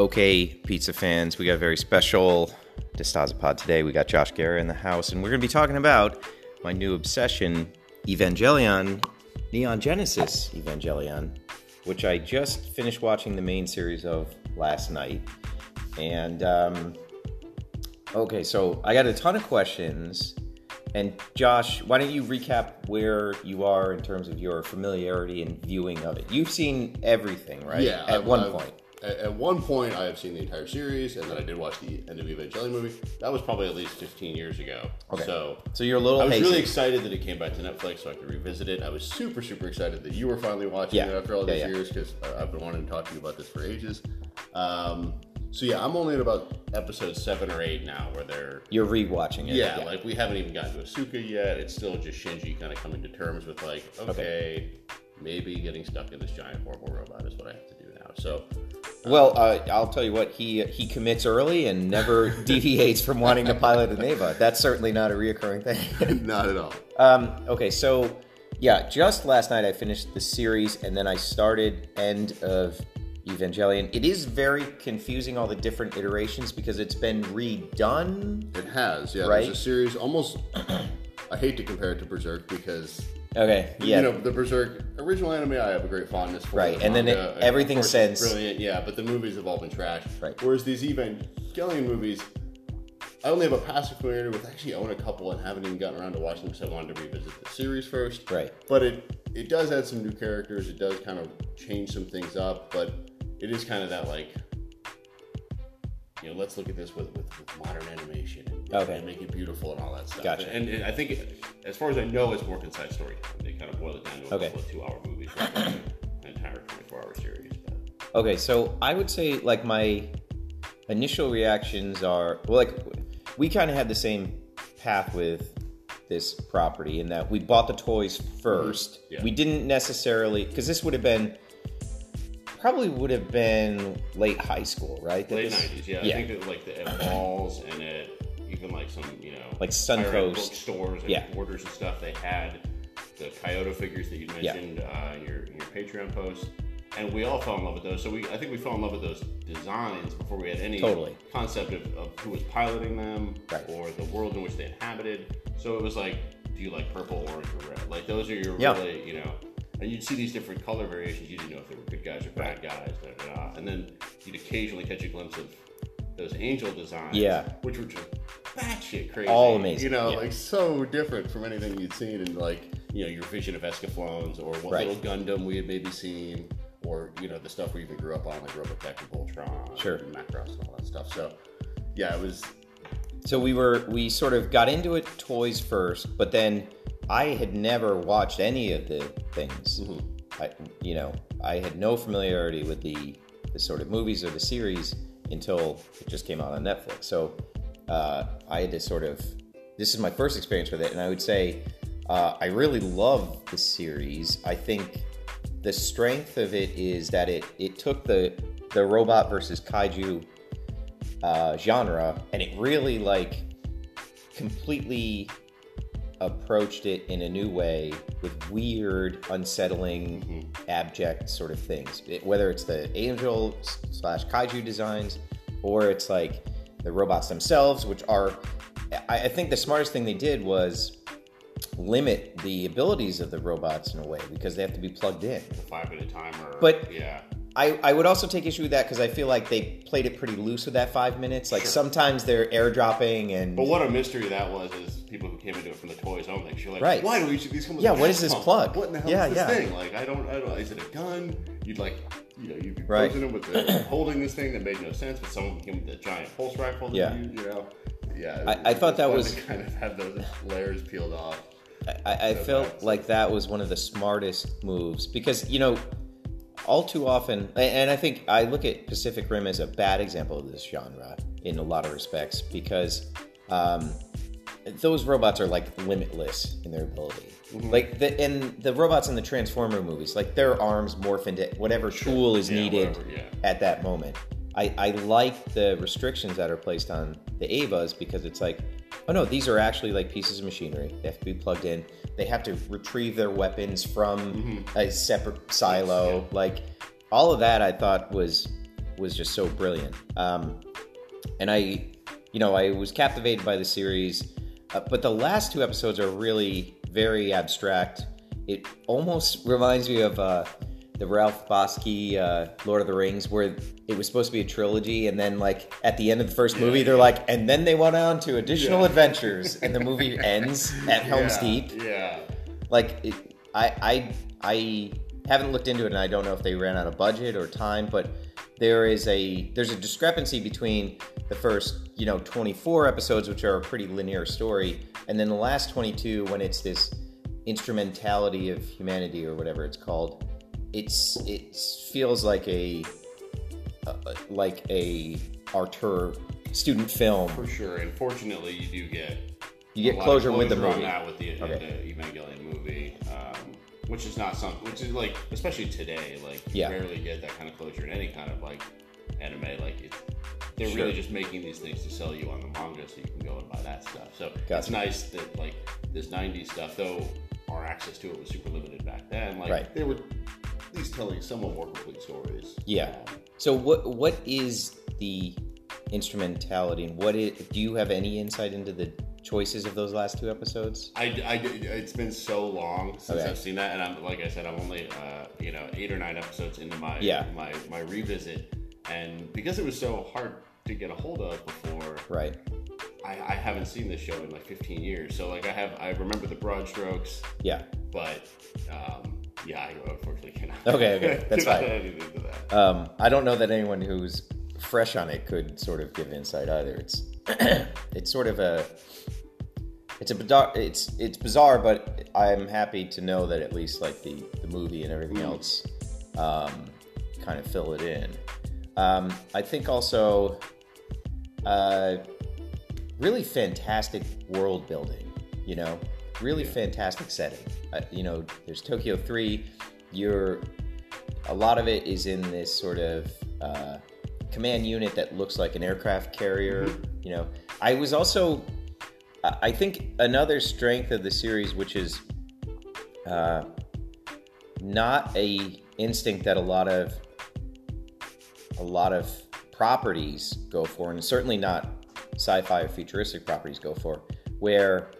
Okay, pizza fans, we got a very special DeStasapod today. We got Josh Gara in the house, and we're going to be talking about my new obsession, Evangelion, Neon Genesis Evangelion, which I just finished watching the main series of last night. And, um, okay, so I got a ton of questions. And Josh, why don't you recap where you are in terms of your familiarity and viewing of it? You've seen everything, right? Yeah, At I've- one I've- point. At, at one point, I have seen the entire series, and then I did watch the end of Evangelion movie. That was probably at least 15 years ago. Okay. So So you're a little I was hazy. really excited that it came back to Netflix, so I could revisit it. I was super, super excited that you were finally watching Yeah. it after all Yeah, these yeah. years because I've been wanting to talk to you about this for ages. Um, so yeah, I'm only at about episode seven or eight now, where they're You're rewatching it. yeah, like we haven't even gotten to Asuka yet. It's still just Shinji kind of coming to terms with like, okay, maybe getting stuck in this giant horrible robot is what I have to do now. So Well, uh, I'll tell you what he he commits early and never deviates from wanting to pilot an Eva. That's certainly not a reoccurring thing. not at all. um, okay, so yeah, just last night I finished the series and then I started end of Evangelion. It is very confusing all the different iterations because it's been redone. It has, yeah. Right? There's a series almost. I hate to compare it to Berserk because Okay, yeah, you know the Berserk original anime. I have a great fondness for. Right, and then it- manga, everything of course it's since- brilliant, yeah. But the movies have all been trash. Right. Whereas these Evangelion movies, I only have a passive familiarity with. Actually, I own a couple and haven't even gotten around to watching them because I wanted to revisit the series first. right. But it it does add some new characters. It does kind of change some things up, but it is kind of that like, you know, let's look at this with with, with modern animation and, Okay. and make it beautiful and all that stuff. Gotcha. And, and I think, it, as far as I know, it's more concise story. They kind of boil it down to a Okay. couple of two hour movies an entire twenty four hour series. But Okay, so I would say like my initial reactions are well, like we kind of had the same path with this property in that we bought the toys mm-hmm. 1st Yeah. We didn't necessarily because this would have been probably would have been late high school, right? That late nineties, yeah. yeah. I think that like the at malls and at even like some you know Like Suncoast. bookstores and Yeah. orders and stuff. They had the Kaiyodo figures that you Yeah. mentioned uh, in your in your Patreon post, and we all fell in love with those. So we I think we fell in love with those designs before we had any Totally. concept of, of who was piloting them Right. or the world in which they inhabited. So it was like, do you like purple, orange, or red? Like those are your Yeah. really you know. And you'd see these different color variations. You didn't know if they were good guys or bad guys. And then you'd occasionally catch a glimpse of those angel designs. Yeah. Which were just batshit crazy. All amazing, You know, yeah. like so different from anything you'd seen in like, you know, your vision of Escaflowne or what Right. little Gundam we had maybe seen or, you know, the stuff we even grew up on, like Robotech and Voltron Sure. and Macross and all that stuff. So yeah, it was So we were we sort of got into it toys first, but then I had never watched any of the things. I, you know, I had no familiarity with the the sort of movies or the series until it just came out on Netflix. So uh, I had to sort of this is my first experience with it, and I would say uh, I really love the series. I think the strength of it is that it it took the the robot versus kaiju uh, genre and it really like completely approached it in a new way with weird unsettling mm-hmm. abject sort of things it, whether it's the angel slash kaiju designs or it's like the robots themselves which are I, I think the smartest thing they did was limit the abilities of the robots in a way because they have to be plugged in a five minute timer. But- yeah. I, I would also take issue with that because I feel like they played it pretty loose with that five minutes. Like Sure. sometimes they're airdropping and But what a mystery that was is people who came into it from the toys only. You're like, Right. why do each of these come with Yeah, a what is this pump? plug? What in the hell Yeah, is this yeah. thing? Like, I don't, I don't. Is it a gun? You'd like, you know, you'd be Right. posing them with the, holding this thing that made no sense, but someone came with a giant pulse rifle. That Yeah. You, you know, yeah. I- I thought that was- kind of have those layers peeled off. I, I So felt that's- like that was one of the smartest moves because you know all too often and I think I look at Pacific Rim as a bad example of this genre in a lot of respects because um, those robots are like limitless in their ability. Mm-hmm. Like the and the robots in the Transformer movies, like their arms morph into whatever tool is Yeah, needed whatever, yeah. at that moment. I, I like the restrictions that are placed on the Evas because it's like, oh no, these are actually like pieces of machinery. They have to be plugged in. They have to retrieve their weapons from a separate silo. Mm-hmm. Yeah. Like all of that, I thought was was just so brilliant. Um, and I, you know, I was captivated by the series, uh, but the last two episodes are really very abstract. It almost reminds me of uh, the Ralph Bakshi uh, Lord of the Rings, where it was supposed to be a trilogy, and then like at the end of the first movie, they're like, and then they went on to additional Yeah. adventures, and the movie ends at Helm's yeah, Deep Yeah. like it, I I I haven't looked into it and I don't know if they ran out of budget or time, but there is a there's a discrepancy between the first you know 24 episodes, which are a pretty linear story, and then the last 22 when it's this instrumentality of humanity or whatever it's called. It's it feels like a uh, like a Arthur student film. For sure. And fortunately, you do get You get of closure with the closure on movie. that with the, Okay. the Evangelion movie, um, which is not something. Which is like, especially today, like you Yeah. rarely get that kind of closure in any kind of like anime. Like it's they're Sure. really just making these things to sell you on the manga, so you can go and buy that stuff. So it's nice that like this '90s stuff, though our access to it was super limited back then. Like Right. they were at least telling somewhat more complete stories. Yeah. Um, So what what is the instrumentality and what is, do you have any insight into the choices of those last two episodes? I, I, it's been so long since Okay. I've seen that, and I'm like I said, I'm only uh, you know eight or nine episodes into my Yeah. my my revisit, and because it was so hard to get a hold of before, Right. I, I haven't seen this show in like 15 years. So like I have I remember the broad strokes, Yeah. but um, yeah, I unfortunately cannot. Okay, okay, that's fine. add anything to that. Um, I don't know that anyone who's fresh on it could sort of give insight either. It's it's sort of a it's a bizarre it's it's bizarre, but I'm happy to know that at least like the the movie and everything else um, kind of fill it in. Um, I think also uh, really fantastic world building. You know, really fantastic setting. Uh, you know, there's Tokyo Three. You're a lot of it is in this sort of uh, command unit that looks like an aircraft carrier. You know, I was also, I I think another strength of the series, which is uh, not a instinct that a lot of a lot of properties go for, and certainly not sci-fi or futuristic properties go for, where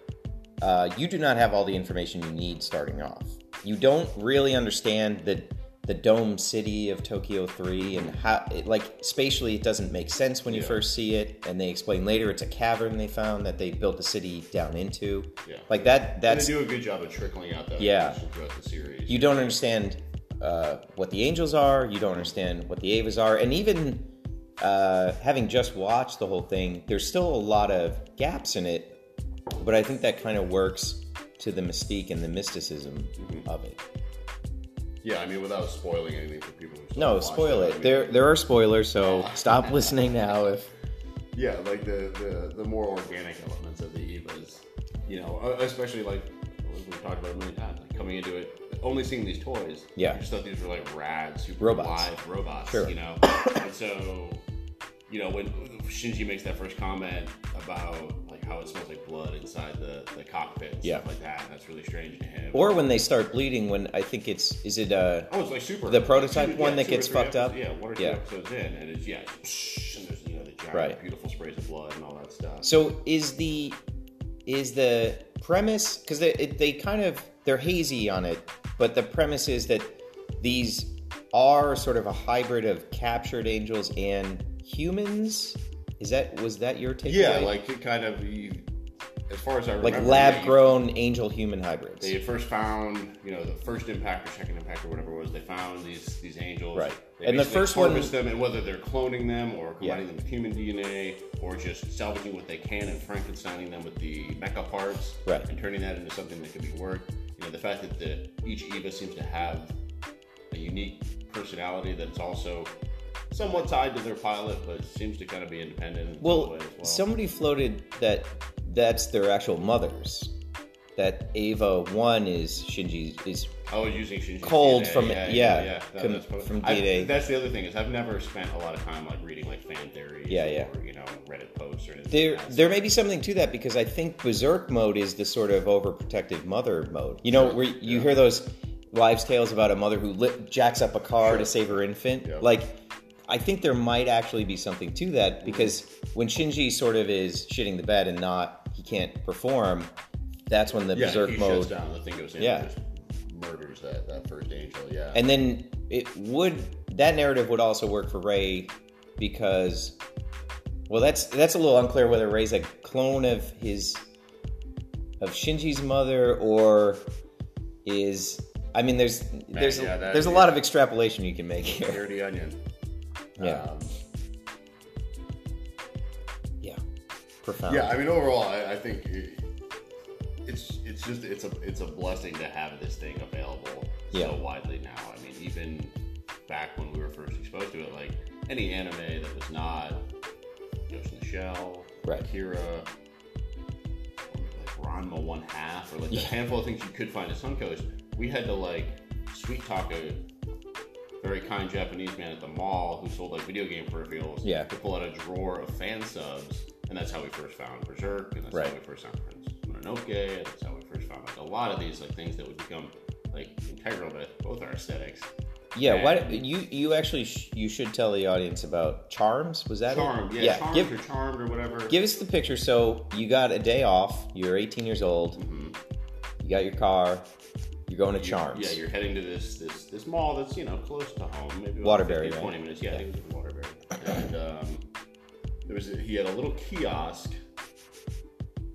uh, you do not have all the information you need starting off. You don't really understand the the dome city of Tokyo 3 and how it, like spatially it doesn't make sense when you Yeah. first see it and they explain later it's a cavern they found that they built the city down into. Yeah. Like that And that's they do a good job of trickling out that Yeah. throughout the series. you don't understand uh, what the angels are you don't understand what the Evas are and even uh, having just watched the whole thing there's still a lot of gaps in it but i think that kind of works to the mystique and the mysticism Mm-hmm. of it yeah, I mean, without spoiling anything for people who no spoil I it mean- there there are spoilers so stop listening now if Yeah, like the, the the more organic elements of the Evas, you know, uh, especially like we've talked about a million times, like coming into it, only seeing these toys. Yeah. you just thought these were like rad, super Robots. live robots. Sure. You know, and so you know when Shinji makes that first comment about like how it smells like blood inside the the cockpit, Yeah. stuff like that, that's really strange to him. or when they start bleeding when i think it's is it uh Oh, it's like super. The prototype two- one yeah, that gets fucked up? Yeah, one or two Yeah. episodes in, and it's yeah, psh, and there's you know the giant, Right. beautiful sprays of blood and all that stuff. So is the is the premise because they it, they kind of they're hazy on it, but the premise is that these are sort of a hybrid of captured angels and humans. Is that was that your take? Yeah, like it kind of as far as I remember, like lab grown angel human hybrids. They first found, you know, the first impact or second impact or whatever it was. They found these these angels. Right. They And the first one- harvest them, and whether they're cloning them or Yeah. combining them with human DNA or just salvaging what they can and Frankensteining them with the mecha parts Right. and turning that into something that could be worked. You know, the fact that the each Eva seems to have a unique personality that's also somewhat tied to their pilot, but seems to kind of be independent. Well, well. somebody floated that that's their actual mothers. That Eva one is Shinji's is I was using Shinji's Cold DNA. from- yeah, yeah, yeah, That- com- from I- DNA. That's the other thing is I've never spent a lot of time like reading like fan theories, Yeah, yeah. or you know Reddit posts or anything. There, like there may be something to that because I think berserk mode is the sort of overprotective mother mode. You know, Sure, where you yeah. hear those wives' tales about a mother who lit, jacks up a car Sure. to save her infant. Yeah. Like, I think there might actually be something to that because when Shinji sort of is shitting the bed and not he can't perform, that's when the Yeah, berserk he mode shuts down. The thing goes in. Yeah. and just murders that, that first angel. Yeah. And then it would that narrative would also work for Rei because well that's that's a little unclear whether Rei's a clone of his of Shinji's mother or is I mean there's there's yeah, a, there's a lot of extrapolation you can make here. Dirty onion. Yeah. Um, Yeah. Profound. yeah. I mean, overall, I, I think it, it's it's just it's a it's a blessing to have this thing available Yeah. so widely now. I mean, even back when we were first exposed to it, like any anime that was not Ghost in the Shell, Right. Akira, like Ranma One Half, or like Yeah. a handful of things you could find at Suncoast, we had to like sweet talk a very kind Japanese man at the mall who sold like video game peripherals Yeah. to pull out a drawer of fan subs, and that's how we first found Berserk, and that's Right. how we first found Prince Mononoke, and that's how we first found like a lot of these like things that would become like integral to both our aesthetics. Yeah, why you you actually sh- you should tell the audience about Charms. Was that it? Charmed, yeah, charmed give or charmed or whatever. give us the picture. So you got a day off. You're 18 years old. Mhm. You got your car. You're going to Charms. Yeah, you're heading to this this this mall that's you know close to home, maybe Waterbury, 15, right? 20 minutes. Yeah, I think it was in Waterbury. And um, there was a, he had a little kiosk,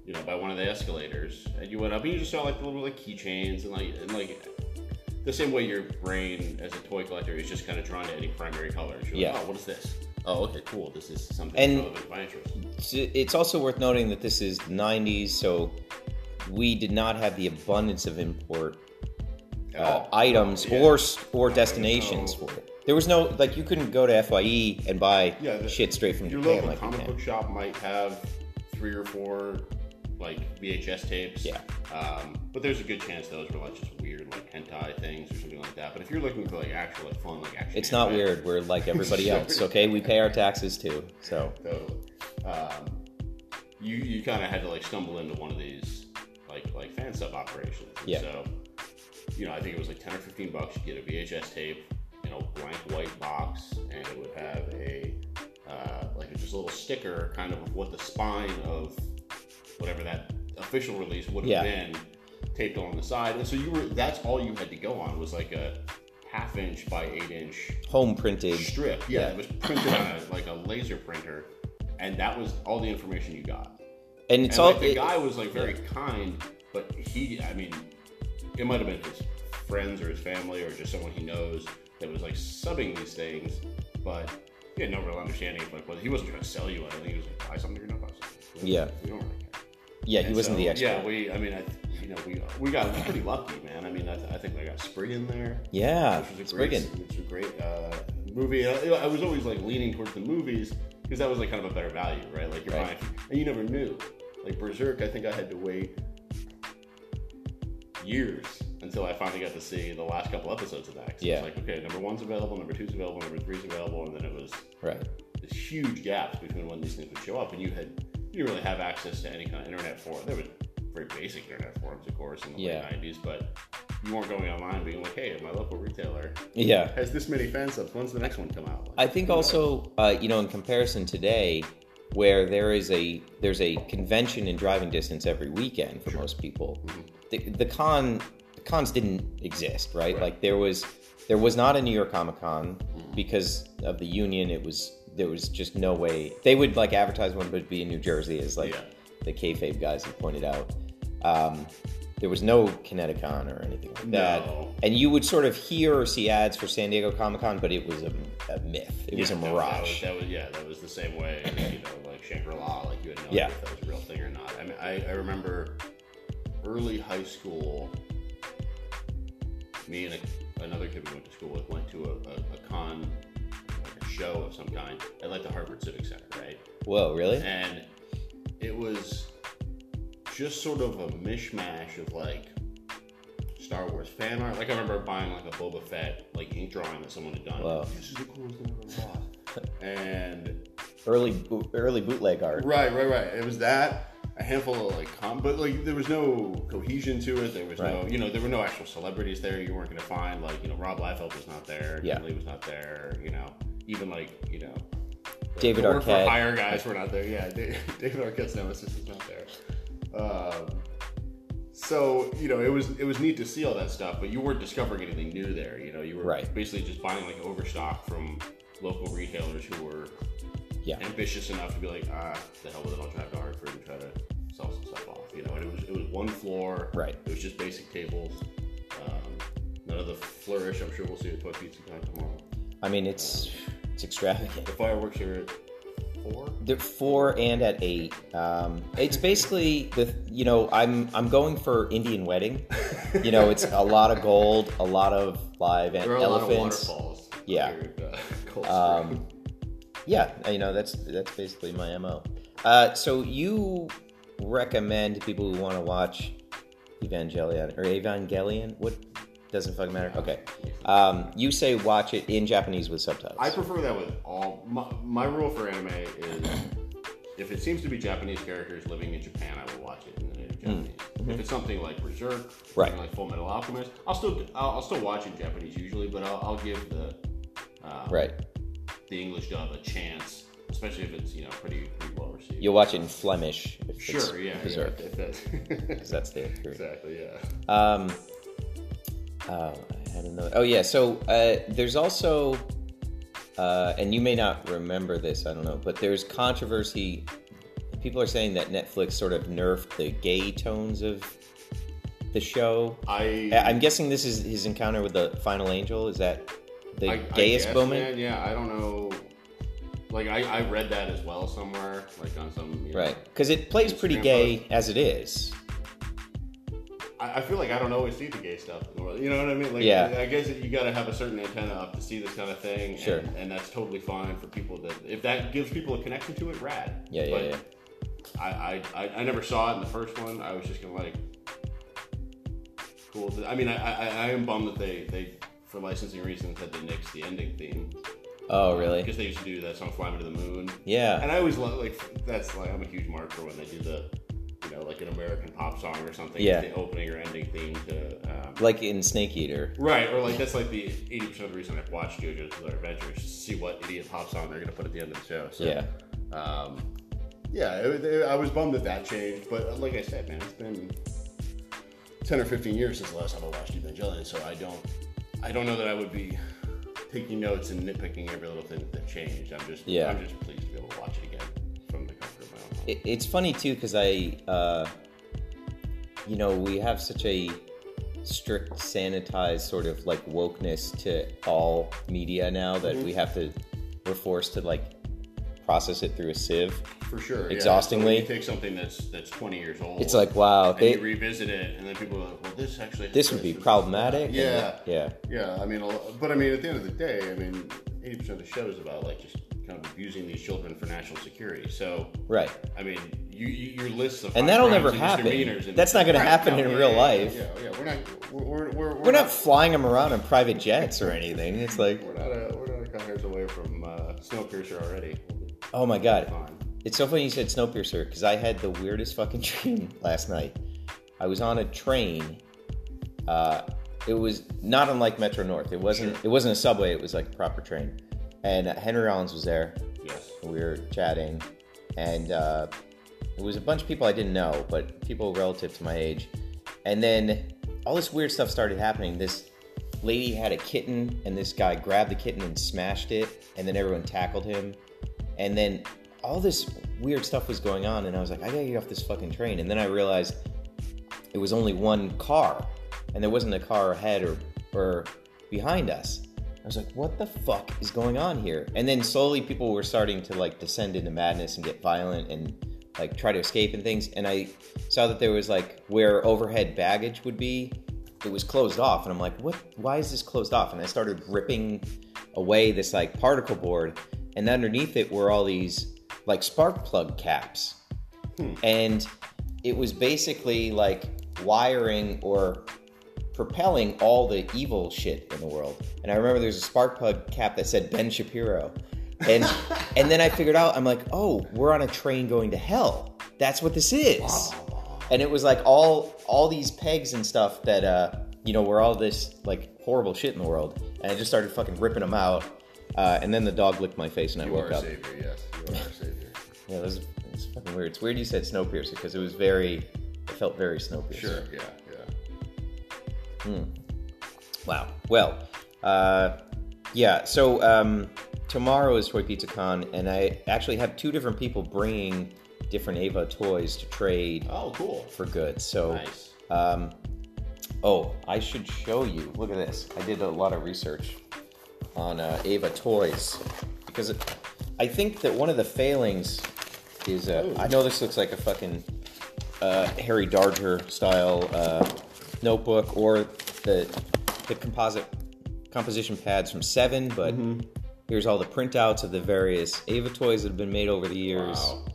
you know, by one of the escalators, and you went up and you just saw like the little like keychains and like and like the same way your brain as a toy collector is just kind of drawn to any primary colors. You're Yeah. like, oh, what is this? Oh, okay, cool. This is something And- relevant to my interest. It's- also worth noting that this is the 90s, so we did not have the abundance of import uh, items Yeah. or or destinations no. for it. There was no like you couldn't go to FYE and buy Yeah, the- shit straight from Your Japan local like you comic can. book shop might have three or four like VHS tapes. Yeah. Um, but there's a good chance those were like just weird like hentai things or something like that. But if you're looking for like actual like fun like action, It's not anime, weird. We're like everybody else. Okay, we pay our taxes too. So So, um, you you kind of had to like stumble into one of these like like fan sub operations. And Yeah. So, you know, I think it was like ten or fifteen bucks. You get a VHS tape, you know, blank white box, and it would have a uh, like just a little sticker, kind of what the spine of whatever that official release would have Yeah. been taped on the side. And so you were that's all you had to go on was like a half inch by eight inch home printed. strip. Yeah, Yeah. it was printed on a, like a laser printer, and that was all the information you got. And it's and all like, the it- guy was like very kind, but he, I mean, it might have been his friends or his family or just someone he knows that was like subbing these things, but he had no real understanding of like, well, he wasn't trying to sell you anything. He was like, buy something or not buy something. Yeah. we don't really care. yeah, he wasn't so, the expert. Yeah, we, I mean, I, you know, we we got pretty lucky, man. I mean, I, I think I got Sprig in there. Yeah, which was a great, Spriggan. which was a great uh, movie. I, I was always like leaning towards the movies because that was like kind of a better value, right? Like you're Right. buying, and you never knew. Like Berserk, I think I had to wait years until I finally got to see the last couple episodes of that. Yeah. It's like okay, number one's available, number two's available, number three's available, and then it was Right. this huge gaps between when these things would show up, and you had you didn't really have access to any kind of internet forum. There were very basic internet forums, of course, in the Yeah. late '90s, but you weren't going online being like, "Hey, my local retailer Yeah. has this many fan subs. When's the next one come out?" I think also, uh, you know, in comparison today, where there is a there's a convention in driving distance every weekend for most people, the, the con the cons didn't exist, right? Right. Like there was there was not a New York Comic Con because of the union. It was there was just no way they would like advertise one would be in New Jersey, as like Yeah. the kayfabe guys have pointed out. Um, there was no ConnectiCon or anything like that. No. And you would sort of hear or see ads for San Diego Comic Con, but it was a, a myth. It was a mirage. That was, that was yeah, that was the same way. You know, like Shangri La, like you had no Yeah. idea if that was a real thing or not. I mean, I, I remember early high school. Me and a, another kid we went to school with went to a, a, a con, like a show of some kind at like the Hartford Civic Center, right? Whoa, really? and it was just sort of a mishmash of like Star Wars fan art. Like I remember buying like a Boba Fett like ink drawing that someone had done. Wow. This is the coolest thing I've ever bought. and Early bo- early bootleg art. right, right, right. It was that. A handful of like com, but like there was no cohesion to it. There was no, you know, there were no actual celebrities there. You weren't going to find like you know Rob Liefeld was not there. Yeah. Lee was not there. You know, even like you know. David Arquette. For hire guys were not there. Yeah, Da- David Arquette's nemesis was not there. Um, so you know, it was it was neat to see all that stuff, but you weren't discovering anything new there. You know, you were Right. basically just buying like overstock from local retailers who were Yeah. ambitious enough to be like, ah, the hell with it, I'll drive to And try to sell some stuff off. You know, and it was it was one floor. Right. It was just basic tables. Um, none of the flourish. I'm sure we'll see at Toy Pizza Con tomorrow. I mean, it's it's extravagant. The fireworks are at four. They're four and at eight. Um, it's basically the you know I'm I'm going for Indian wedding. You know, it's a lot of gold, a lot of live There are a lot of elephants. waterfalls. Yeah. here uh, Um, yeah, you know that's that's basically my mo. Uh, so you recommend people who want to watch Evangelion or Evangelion? What doesn't fucking matter. Okay, um, you say watch it in Japanese with subtitles. I prefer that with all. My, my rule for anime is if it seems to be Japanese characters living in Japan, I will watch it in the native Japanese. If it's something like Berserk. Mm-hmm. Right. like Full Metal Alchemist, I'll still I'll, I'll still watch in Japanese usually, but I'll, I'll give the uh, right. the English dub a chance, especially if it's you know pretty, pretty well received. You'll watch it in Flemish. If it's sure, yeah, yeah, Berserk, if that's the exactly yeah. Um, oh, I had another. Oh yeah, so uh, there's also, uh, and you may not remember this, I don't know, but there's controversy. People are saying that Netflix sort of nerfed the gay tones of the show. I I- I'm guessing this is his encounter with the final angel. Is that the I- I gayest guess, moment? man, yeah, I don't know. Like I, I read that as well somewhere, like on some you know, Right, because it plays pretty Instagram gay as it is. I, I feel like I don't always see the gay stuff in the world. You know what I mean? Like, Yeah. I guess you got to have a certain antenna up to see this kind of thing. Sure. And, and that's totally fine for people that, if that gives people a connection to it, rad. Yeah, yeah, but yeah. I, I, I, I never saw it in the first one. I was just gonna like, cool. I mean, I, I, I am bummed that they, they, for licensing reasons, had to nix the ending theme Oh, really? because they used to do that song "Fly Me to the Moon." Yeah. And I always love like that's like I'm a huge marker when they do the, you know, like an American pop song or something. Yeah. The opening or ending theme to. Um, Like in Snake Eater. Right, or like that's like the eighty percent of the reason I've watched JoJo's Bizarre Adventures to see what idiot pop song they're gonna put at the end of the show. So, Yeah. um, yeah, it, it- I was bummed that that changed, but uh, like I said, man, it's been ten or fifteen years since the last time I watched Evangelion, so I don't, I don't know that I would be taking notes and nitpicking every little thing that changed. I'm just, Yeah. I'm just pleased to be able to watch it again from the comfort of my own. It, it's funny too because I, uh, you know, we have such a strict, sanitized sort of like wokeness to all media now that Mm-hmm. we have to, we're forced to like process it through a sieve. For sure, yeah. Exhaustingly. So you take something that's that's 20 years old. It's like, wow, and they, revisit it, and then people are like, "Well, this actually this would be problematic. Yeah. yeah, Yeah, I mean, but I mean, at the end of the day, I mean, eighty percent of the show is about like just kind of abusing these children for national security. So, right. I mean, you, you your lists of And that'll never happen. That's not gonna happen in yeah, real yeah, life. Yeah, yeah, we're not we're we're, we're, We're not flying them around in private jets or anything. It's like, we're not a, we're not a couple years away from uh, Snowpiercer already. Oh my god. It's so funny you said Snowpiercer because I had the weirdest fucking dream last night. I was on a train. Uh, it was not unlike Metro North. It wasn't. It wasn't a subway. It was like a proper train. And uh, Henry Rollins was there. Yes. We were chatting, and uh, it was a bunch of people I didn't know, but people relative to my age. And then all this weird stuff started happening. This lady had a kitten, and this guy grabbed the kitten and smashed it, and then everyone tackled him. And then all this weird stuff was going on, and I was like, I gotta get off this fucking train. And then I realized it was only one car, and there wasn't a car ahead or, or behind us. I was like, what the fuck is going on here? And then slowly people were starting to like descend into madness and get violent and like try to escape and things. And I saw that there was like where overhead baggage would be, it was closed off. And I'm like, what? Why is this closed off? And I started ripping away this like particle board, and underneath it were all these like spark plug caps. And it was basically like wiring or propelling all the evil shit in the world. And I remember there's a spark plug cap that said Ben Shapiro. And and then I figured out I'm like, "Oh, we're on a train going to hell." that's what this is. And it was like all all these pegs and stuff that uh, you know were all this like horrible shit in the world, and I just started fucking ripping them out. Uh, and then the dog licked my face, and I woke up. savior, yes. Yeah, it was, it was fucking weird. It's weird you said Snowpiercer because it was very, it felt very Snowpiercer. Sure, yeah, yeah. Hmm. Wow. Well, uh, yeah. So um, tomorrow is Toy Pizza Con, and I actually have two different people bringing different Eva toys to trade Oh, cool. for good. So, Nice. um, oh, I should show you. Look at this. I did a lot of research on uh, Eva toys because it, I think that one of the failings is uh, I know this looks like a fucking uh, Harry Darger style uh, notebook or the the composite composition pads from Seven, but here's all the printouts of the various Eva toys that have been made over the years. Wow.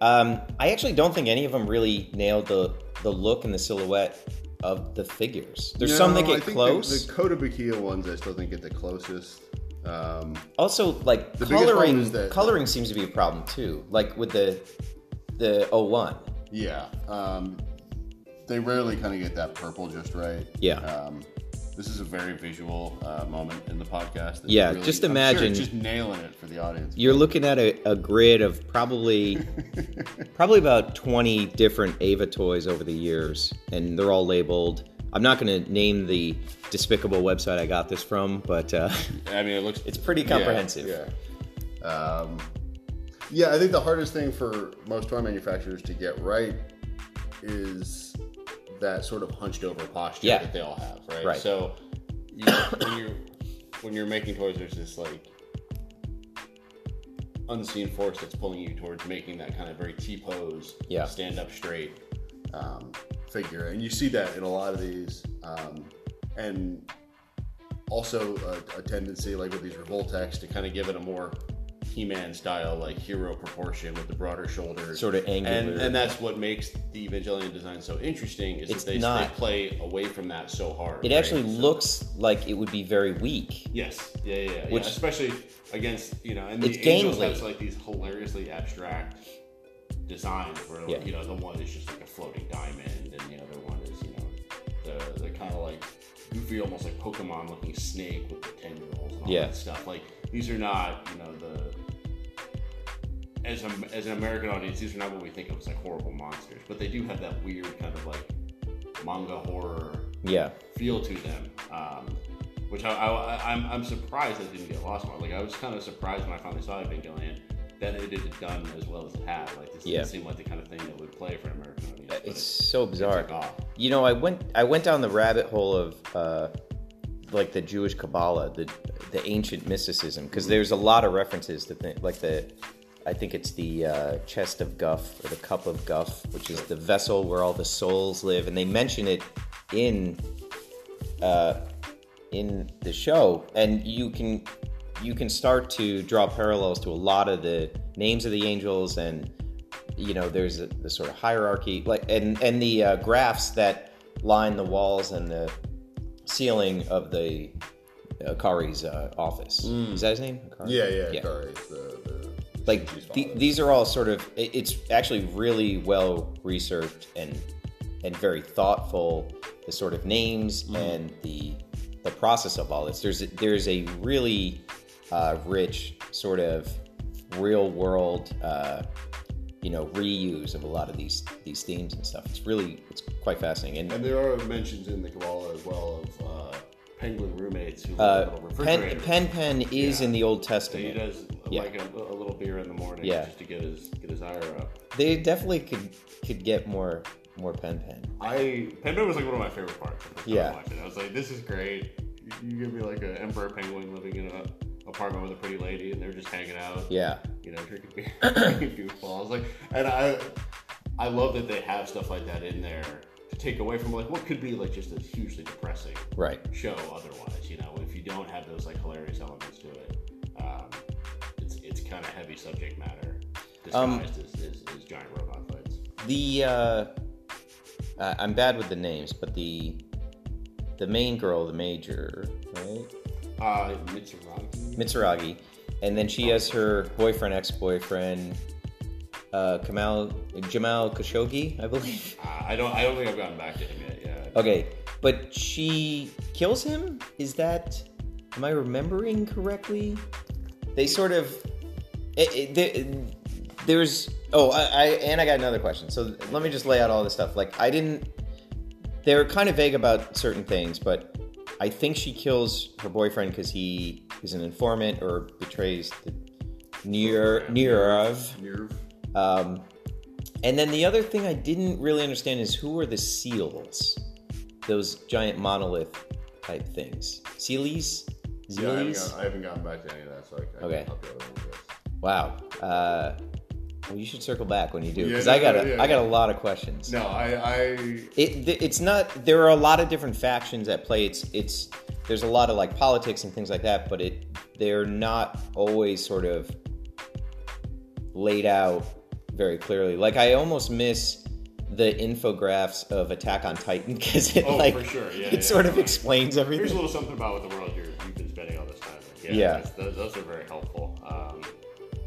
Um, I actually don't think any of them really nailed the the look and the silhouette of the figures. There's some that No, get close. The, the Kotobukiya ones, I still think get the closest. Um, also, like The coloring, that- coloring seems to be a problem too. Like with the the 01. yeah, um, they rarely kind of get that purple just right. Yeah. Um, This is a very visual uh, moment in the podcast. Yeah, really- just I'm sure imagine- it's just nailing it for the audience. You're looking at a, a grid of probably probably about 20 different Eva toys over the years, and they're all labeled. I'm not going to name the despicable website I got this from, but uh, I mean, it looks. it's pretty comprehensive. Yeah. Um, yeah, I think the hardest thing for most toy manufacturers to get right is that sort of hunched over posture Yeah. that they all have, right? Right. So you, when you're when you're making toys, there's this like unseen force that's pulling you towards making that kind of very T pose, Yeah. stand up straight. Um, figure, and you see that in a lot of these, um, and also a, a tendency like with these Revoltech to kind of give it a more He-Man style, like hero proportion with the broader shoulders, Sort of angular. and and that's what makes the Evangelion design so interesting. Is It's that they, not. they play away from that so hard. It right? actually So- looks like it would be very weak. Yes, yeah, yeah, yeah. Which- especially against you know, and It's the Angels gangly. has like these hilariously abstract designs where Yeah. you know the one is just like a floating diamond, and the other one is you know the the kind of like goofy, almost like Pokemon looking snake with the tendrils and all Yeah. that stuff. Like these are not you know the as a, as an American audience, these are not what we think of as like horrible monsters, but they do have that weird kind of like manga horror Yeah. feel to them, um, which I, I, I'm, I'm surprised that didn't get lost more. Like I was kind of surprised when I finally saw Evangelion that it had done as well as it had. Like this Yeah. didn't seem like the kind of thing that would play for an American audience. It's it- so bizarre. took. You know, I went I went down the rabbit hole of uh, like the Jewish Kabbalah, the the ancient mysticism, because there's a lot of references to th- like the I think it's the uh, chest of Guff or the cup of Guff, which is the vessel where all the souls live, and they mention it in uh, in the show, and you can you can start to draw parallels to a lot of the names of the angels and you know there's a, the sort of hierarchy like and and the uh, graphs that line the walls and the ceiling of the Ikari's uh, office. Is that his name? Akari? Yeah, yeah, Yeah. It's the, the Like the, these are all sort of. It's actually really well researched and and very thoughtful. The sort of names and the the process of all this. There's a, there's a really uh, rich sort of real world. Uh, you know, reuse of a lot of these these themes and stuff. It's really it's quite fascinating. And And there are mentions in the Kabbalah as well of uh, penguin roommates who uh, Pen, Pen Pen is Yeah. in the Old So he does Yeah. like a, a little beer in the morning Yeah. just to get his get his ire up. They definitely could could get more more Pen Pen. I Pen Pen was like one of my favorite parts. of the show Yeah. I was like, this is great. You give me like an emperor penguin living in a apartment with a pretty lady, and they're just hanging out. Yeah. You know, drinking beer, drinking was like, and I, I love that they have stuff like that in there to take away from like what could be like just a hugely depressing Right. show otherwise. You know, if you don't have those like hilarious elements to it, um, it's it's kind of heavy subject matter Um, disguised as, as, as giant robot fights. The uh, I'm bad with the names, but the the main girl, the major, right? Uh, Mitsuragi. Mitsuragi, and then she has her boyfriend, ex-boyfriend. uh, Kamal Jamal Khashoggi, I believe. Uh, I don't. I don't think I've gotten back to him yet. Yeah. Okay, but she kills him. Is that? Am I remembering correctly? They sort of. It, it, there- there's. Oh, I, I and I got another question. So let me just lay out all this stuff. Like I didn't. They're kind of vague about certain things, but I think she kills her boyfriend because he is an informant or betrays the near Nerov. NERV. Um, and then the other thing I didn't really understand is who are the seals? Those giant monolith type things. Sealies? Yeah, I haven't, I haven't gotten back to any of that, so I, I Okay. can't help you out with this. wow. Uh, well, you should circle back when you do, Yeah, because no, I got a, yeah, I got a lot of questions. No, I, I It, it's not. There are a lot of different factions at play. It's it's there's a lot of like politics and things like that, but it they're not always sort of laid out very clearly. Like I almost miss the infographics of Attack on Titan because it Oh, like for sure. Yeah, it yeah, sort of explains everything. Here's a little something about what the world you're, you've been spending all this time. in. Yeah. Those, those are very helpful. Um,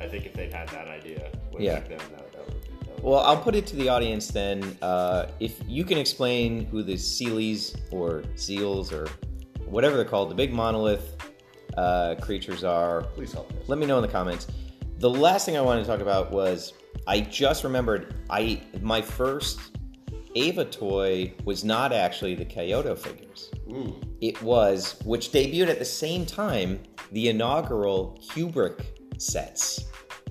I think if they'd had that idea way Yeah. back then, that, that would. That would Well, I'll put it to the audience then. Uh, if you can explain who the Sealies or Seals or whatever they're called, the big monolith uh, creatures are, please help us. let me know in the comments. The last thing I wanted to talk about was I just remembered I my first Eva toy was not actually the Kaiyodo figures. It was, which debuted at the same time, the inaugural Kubrick sets.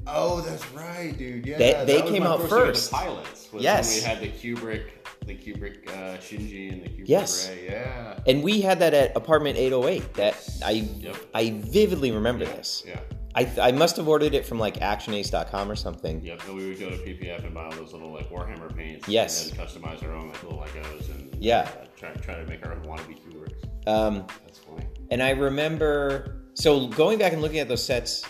Oh, that's right, dude. Yeah, They- that they came out first- course, first. we had the pilots. Yes. When we had the Kubrick, the Kubrick uh, Shinji and the Kubrick Yes. Rei. Yeah. And we had that at apartment 808. That I Yep. I vividly remember this. Yeah. I, I must have ordered it from like actionace.com or something. Yep. And we would go to PPF and buy all those little like Warhammer paints. Yes. And customize our own like little Legos and Yeah. uh, try try to make our own wannabe Kubricks. Um, That's funny. and I remember so going back and looking at those sets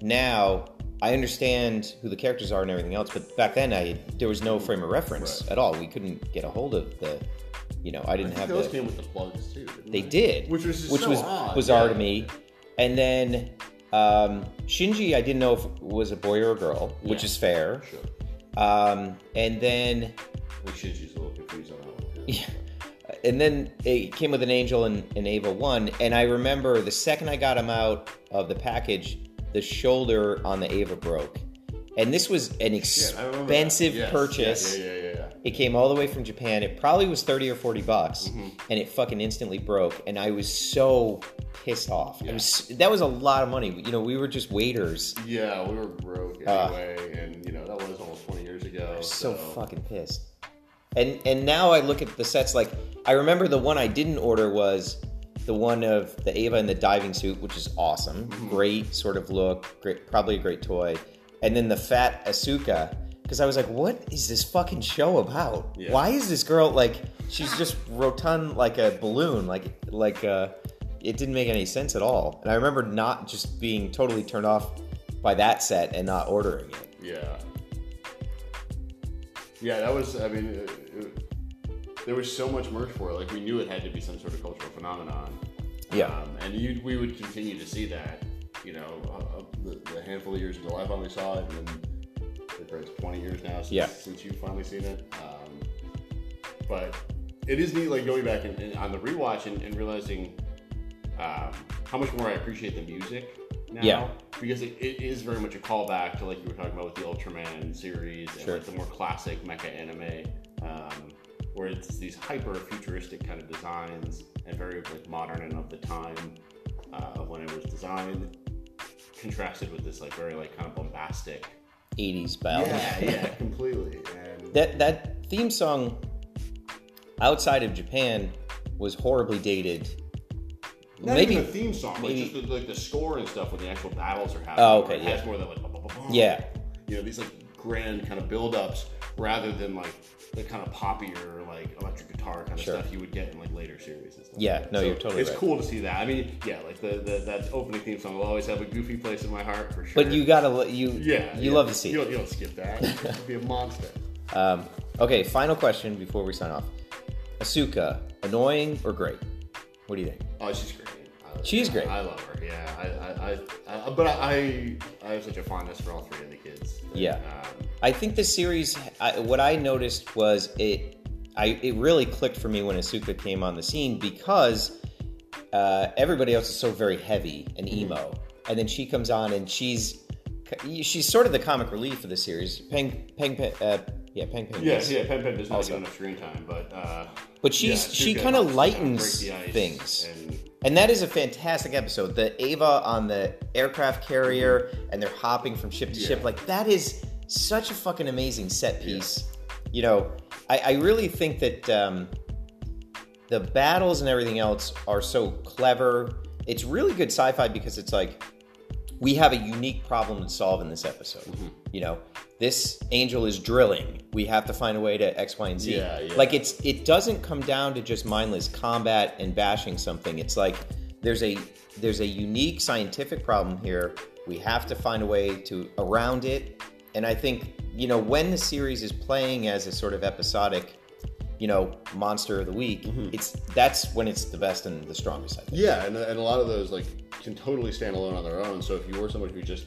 now, I understand who the characters are and everything else, but back then I there was no frame of reference Right. at all. We couldn't get a hold of the you know, I didn't I have those the came with the plugs too. didn't They did, Which was just which so was odd, bizarre yeah. to me. And then um, Shinji, I didn't know if it was a boy or a girl, which is fair. Sure. Um, and then We should use a little confused on that one too. Yeah. and then it came with an angel and an Eva one, and I remember the second I got him out of the package, the shoulder on the Eva broke, and this was an expensive Yes, purchase. Yeah, yeah, yeah, yeah. It came all the way from Japan. It probably was thirty or forty bucks, Mm-hmm. and it fucking instantly broke. And I was so pissed off. It was that was a lot of money. You know, we were just waiters. Yeah, we were broke anyway, and you know that was almost 20 years ago. so fucking pissed. And and now I look at the sets like I remember the one I didn't order was the one of the Eva in the diving suit, which is awesome, Mm-hmm. great sort of look, great, probably a great toy. And then the fat Asuka, because I was like, what is this fucking show about? Yeah. Why is this girl like she's just rotund like a balloon, like like uh, it didn't make any sense at all. And I remember not just being totally turned off by that set and not ordering it. Yeah. Yeah, that was. I mean, it, it, there was so much merch for it. Like we knew it had to be some sort of cultural phenomenon. Yeah. Um, and you, we would continue to see that. You know, uh, the, the handful of years until I finally saw it, and then it's 20 years now since, Yeah. since you've finally seen it. Um, but it is neat, like going back and, and on the rewatch and, and realizing um, how much more I appreciate the music now. Yeah. Because it, it is very much a callback to like you were talking about with the Ultraman series and Sure. like the more classic mecha anime, um, where it's these hyper futuristic kind of designs and very like modern and of the time uh, of when it was designed, contrasted with this like very like kind of bombastic. 80s ballad. Yeah, yeah, completely. And that that theme song outside of Japan was horribly dated. Not Maybe even the theme song, maybe- like just the, like the score and stuff when the actual battles are happening. Oh, okay, It has yeah. more than like. Yeah. you know these like grand kind of build-ups rather than like the kind of poppier like electric guitar kind of Sure. stuff you would get in like later series and stuff. Yeah, like no, you're totally It's right. cool to see that. I mean, yeah, like the, the that opening theme song will always have a goofy place in my heart for sure. but you gotta you yeah, you yeah. love to see You it. don't, you don't skip that. It'd be a monster. Um, okay, final question before we sign off. Asuka, annoying or great? What do you think? Oh, she's great. I She is great. I love her. Yeah, I, I, I, I but I, I have such a fondness for all three of the kids. that, Yeah. Um, I think the series. I, what I noticed was it. I it really clicked for me when Asuka came on the scene because uh, everybody else is so very heavy and Mm-hmm. emo, and then she comes on and she's she's sort of the comic relief of the series. Peng Peng, Peng uh, yeah Peng Peng. yes. yeah. Pen Pen does not Also. get enough screen time, but uh, But she's yeah, she kind of lightens break the ice things. and And that is a fantastic episode. The Eva on the aircraft carrier and they're hopping from ship to ship. Like that is such a fucking amazing set piece. You know, I, I really think that um, the battles and everything else are so clever. It's really good sci-fi because it's like we have a unique problem to solve in this episode. Mm-hmm. You know, this angel is drilling. We have to find a way to X, Y, and Z. Yeah, yeah. Like it's it doesn't come down to just mindless combat and bashing something. It's like there's a there's a unique scientific problem here. We have to find a way to around it. And I think, you know, when the series is playing as a sort of episodic, you know, monster of the week, Mm-hmm. it's that's when it's the best and the strongest, I think. Yeah, and, and a lot of those like can totally stand alone on their own. So if you were somebody who just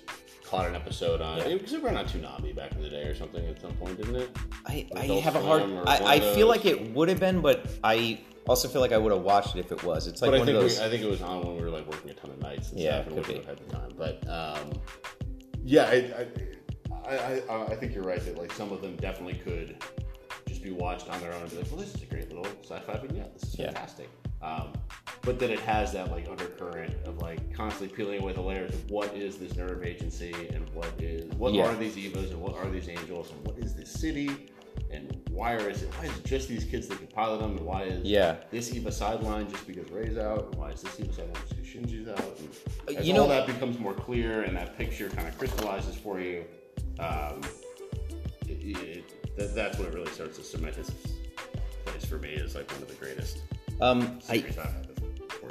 caught an episode on, Yeah. because it ran on Toonami back in the day or something at some point, didn't it? I, I Adult have a hard. I, I feel like it would have been, but I also feel like I would have watched it if it was. It's like but I one think of those. we, I think it was on when we were like working a ton of nights and Yeah, stuff, and could we be. had the time. But um, yeah, I, I, I, I, I think you're right that like some of them definitely could just be watched on their own and be like, well, this is a great little sci-fi vignette. This is Yeah. fantastic. Um, but then it has that like undercurrent of like constantly peeling away the layers of what is this NERV agency and what is what Yeah. are these evas and what are these angels and what is this city and why are is it why is it just these kids that can pilot them and why is Yeah. this Eva sideline just because Rei's out and why is this Eva sideline just because Shinji's out and as You all know- that becomes more clear and that picture kind of crystallizes for you um, it, it, that, that's when it really starts to cement its place for me as like one of the greatest Um, I.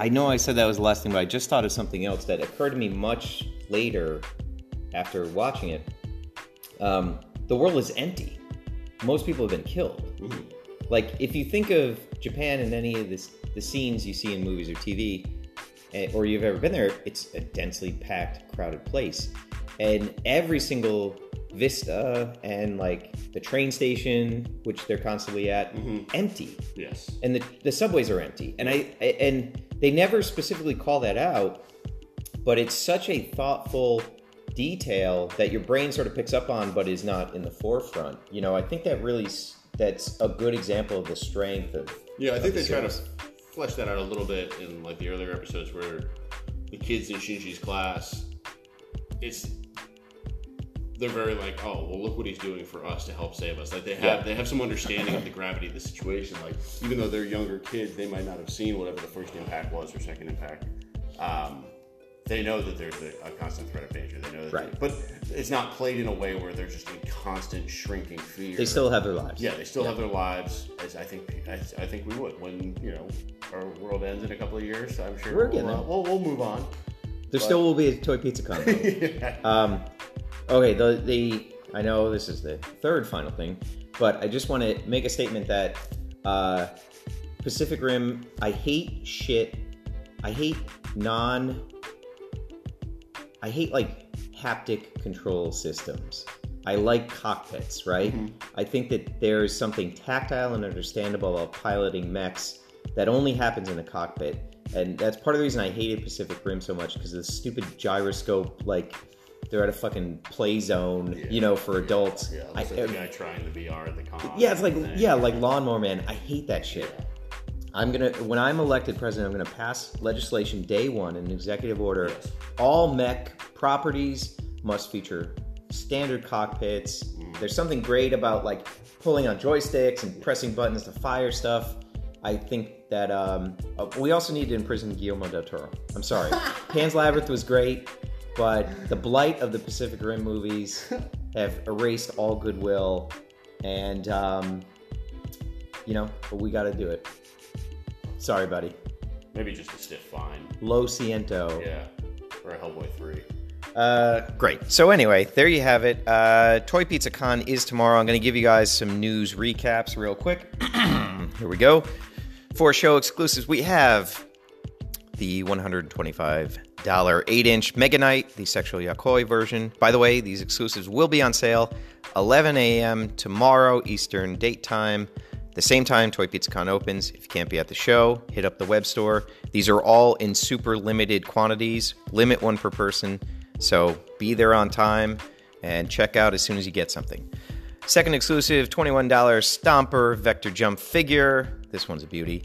I know I said that was the last thing, but I just thought of something else that occurred to me much later after watching it. Um, the world is empty. Most people have been killed. Like, if you think of Japan and any of this, the scenes you see in movies or TV, eh, or you've ever been there, it's a densely packed, crowded place. And every single vista and like the train station, which they're constantly at, mm-hmm. empty. Yes. and the, the subways are empty. And I, I and they never specifically call that out but it's such a thoughtful detail that your brain sort of picks up on but is not in the forefront. You know i think that really that's a good example of the strength of Yeah, I think of they the try to flesh that out a little bit in like the earlier episodes where the kids in Shinji's class, it's they're very like, oh, well, look what he's doing for us to help save us. Like they have Yeah. they have some understanding of the gravity of the situation. Like even though they're younger kids, they might not have seen whatever the first impact was or second impact. Um, they know that there's a, a constant threat of danger. They know that, Right. but it's not played in a way where they're just in constant shrinking fear. they still have their lives Yeah, they still have their lives, as I think as I think we would when you know our world ends in a couple of years. I'm sure We're we'll, getting uh, we'll, we'll move on. there still will be a toy pizza con though. Um, okay, the the I know this is the third final thing, but I just want to make a statement that uh, Pacific Rim. I hate shit. I hate non. I hate like haptic control systems. I like cockpits, right? I think that there's something tactile and understandable about piloting mechs that only happens in a cockpit. And that's part of the reason I hated Pacific Rim so much because the stupid gyroscope, like they're at a fucking play zone, you know, for adults. Yeah, I- like the guy trying the VR at the con. yeah, it's like then- yeah, like Lawnmower Man. I hate that shit. I'm gonna when I'm elected president, I'm gonna pass legislation day one in executive order. Yes. All mech properties must feature standard cockpits. Mm. There's something great about like pulling on joysticks and pressing buttons to fire stuff. I think that um, uh, we also need to imprison Guillermo del Toro. I'm sorry, Pan's Labyrinth was great, but the blight of the Pacific Rim movies have erased all goodwill, and um, you know, but we got to do it. Sorry, buddy. maybe just a stiff fine. Lo siento. Yeah, or a Hellboy three. Uh, great. So anyway, there you have it. Uh, Toy Pizza Con is tomorrow. I'm going to give you guys some news recaps real quick. Here we go. For show exclusives, we have the $125 8 inch Mega Knight, the Sexual Yakoi version. By the way, these exclusives will be on sale 11 a.m. tomorrow Eastern date time. The same time Toy Pizza Con opens. If you can't be at the show, hit up the web store. These are all in super limited quantities, limit one per person. So be there on time and check out as soon as you get something. Second exclusive, $21 Stomper Vector Jump figure. This one's a beauty.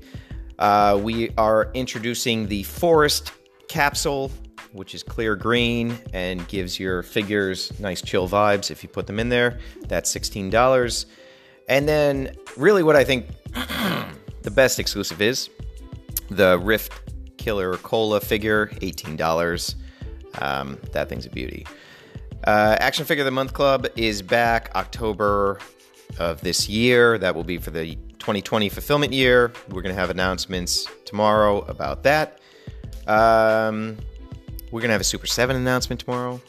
Uh, we are introducing the Forest capsule, which is clear green and gives your figures nice chill vibes if you put them in there. That's $16. And then, really, what I think the best exclusive is the Rift Killer Cola figure, $18. Um, that thing's a beauty. Uh, Action Figure of the Month Club is back October of this year. That will be for the 2020 fulfillment year. We're going to have announcements tomorrow about that. Um, we're going to have a Super 7 announcement tomorrow.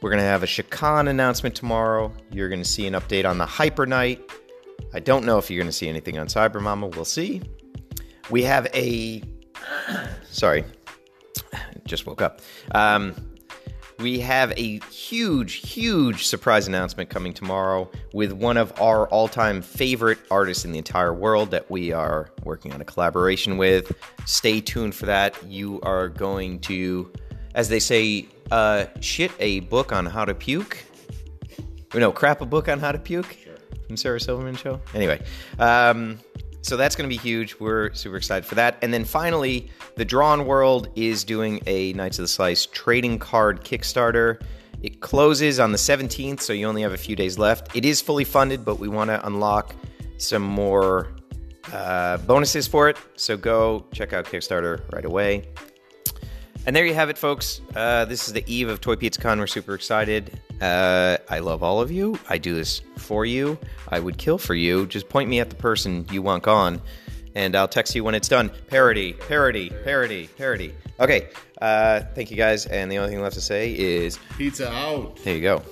We're going to have a Shakan announcement tomorrow. You're going to see an update on the Hyper Knight. I don't know if you're going to see anything on Cyber Mama. We'll see. We have a. Sorry. Just woke up. Um, we have a huge, huge surprise announcement coming tomorrow with one of our all time favorite artists in the entire world that we are working on a collaboration with. Stay tuned for that. You are going to, as they say, uh, shit a book on how to puke. Or no, crap a book on how to puke Sure. from Sarah Silverman show. Anyway, um, so that's going to be huge. We're super excited for that. And then finally, the Drawn World is doing a Knights of the Slice trading card Kickstarter. It closes on the 17th, so you only have a few days left. It is fully funded, but we want to unlock some more uh, bonuses for it. So go check out Kickstarter right away. And there you have it, folks. Uh, this is the eve of Toy Pizza Con. We're super excited. Uh, I love all of you. I do this for you. I would kill for you. Just point me at the person you want gone, and I'll text you when it's done. Parody, parody, parody, parody. Okay. Uh, thank you guys. And the only thing left to say is Pizza out. there you go.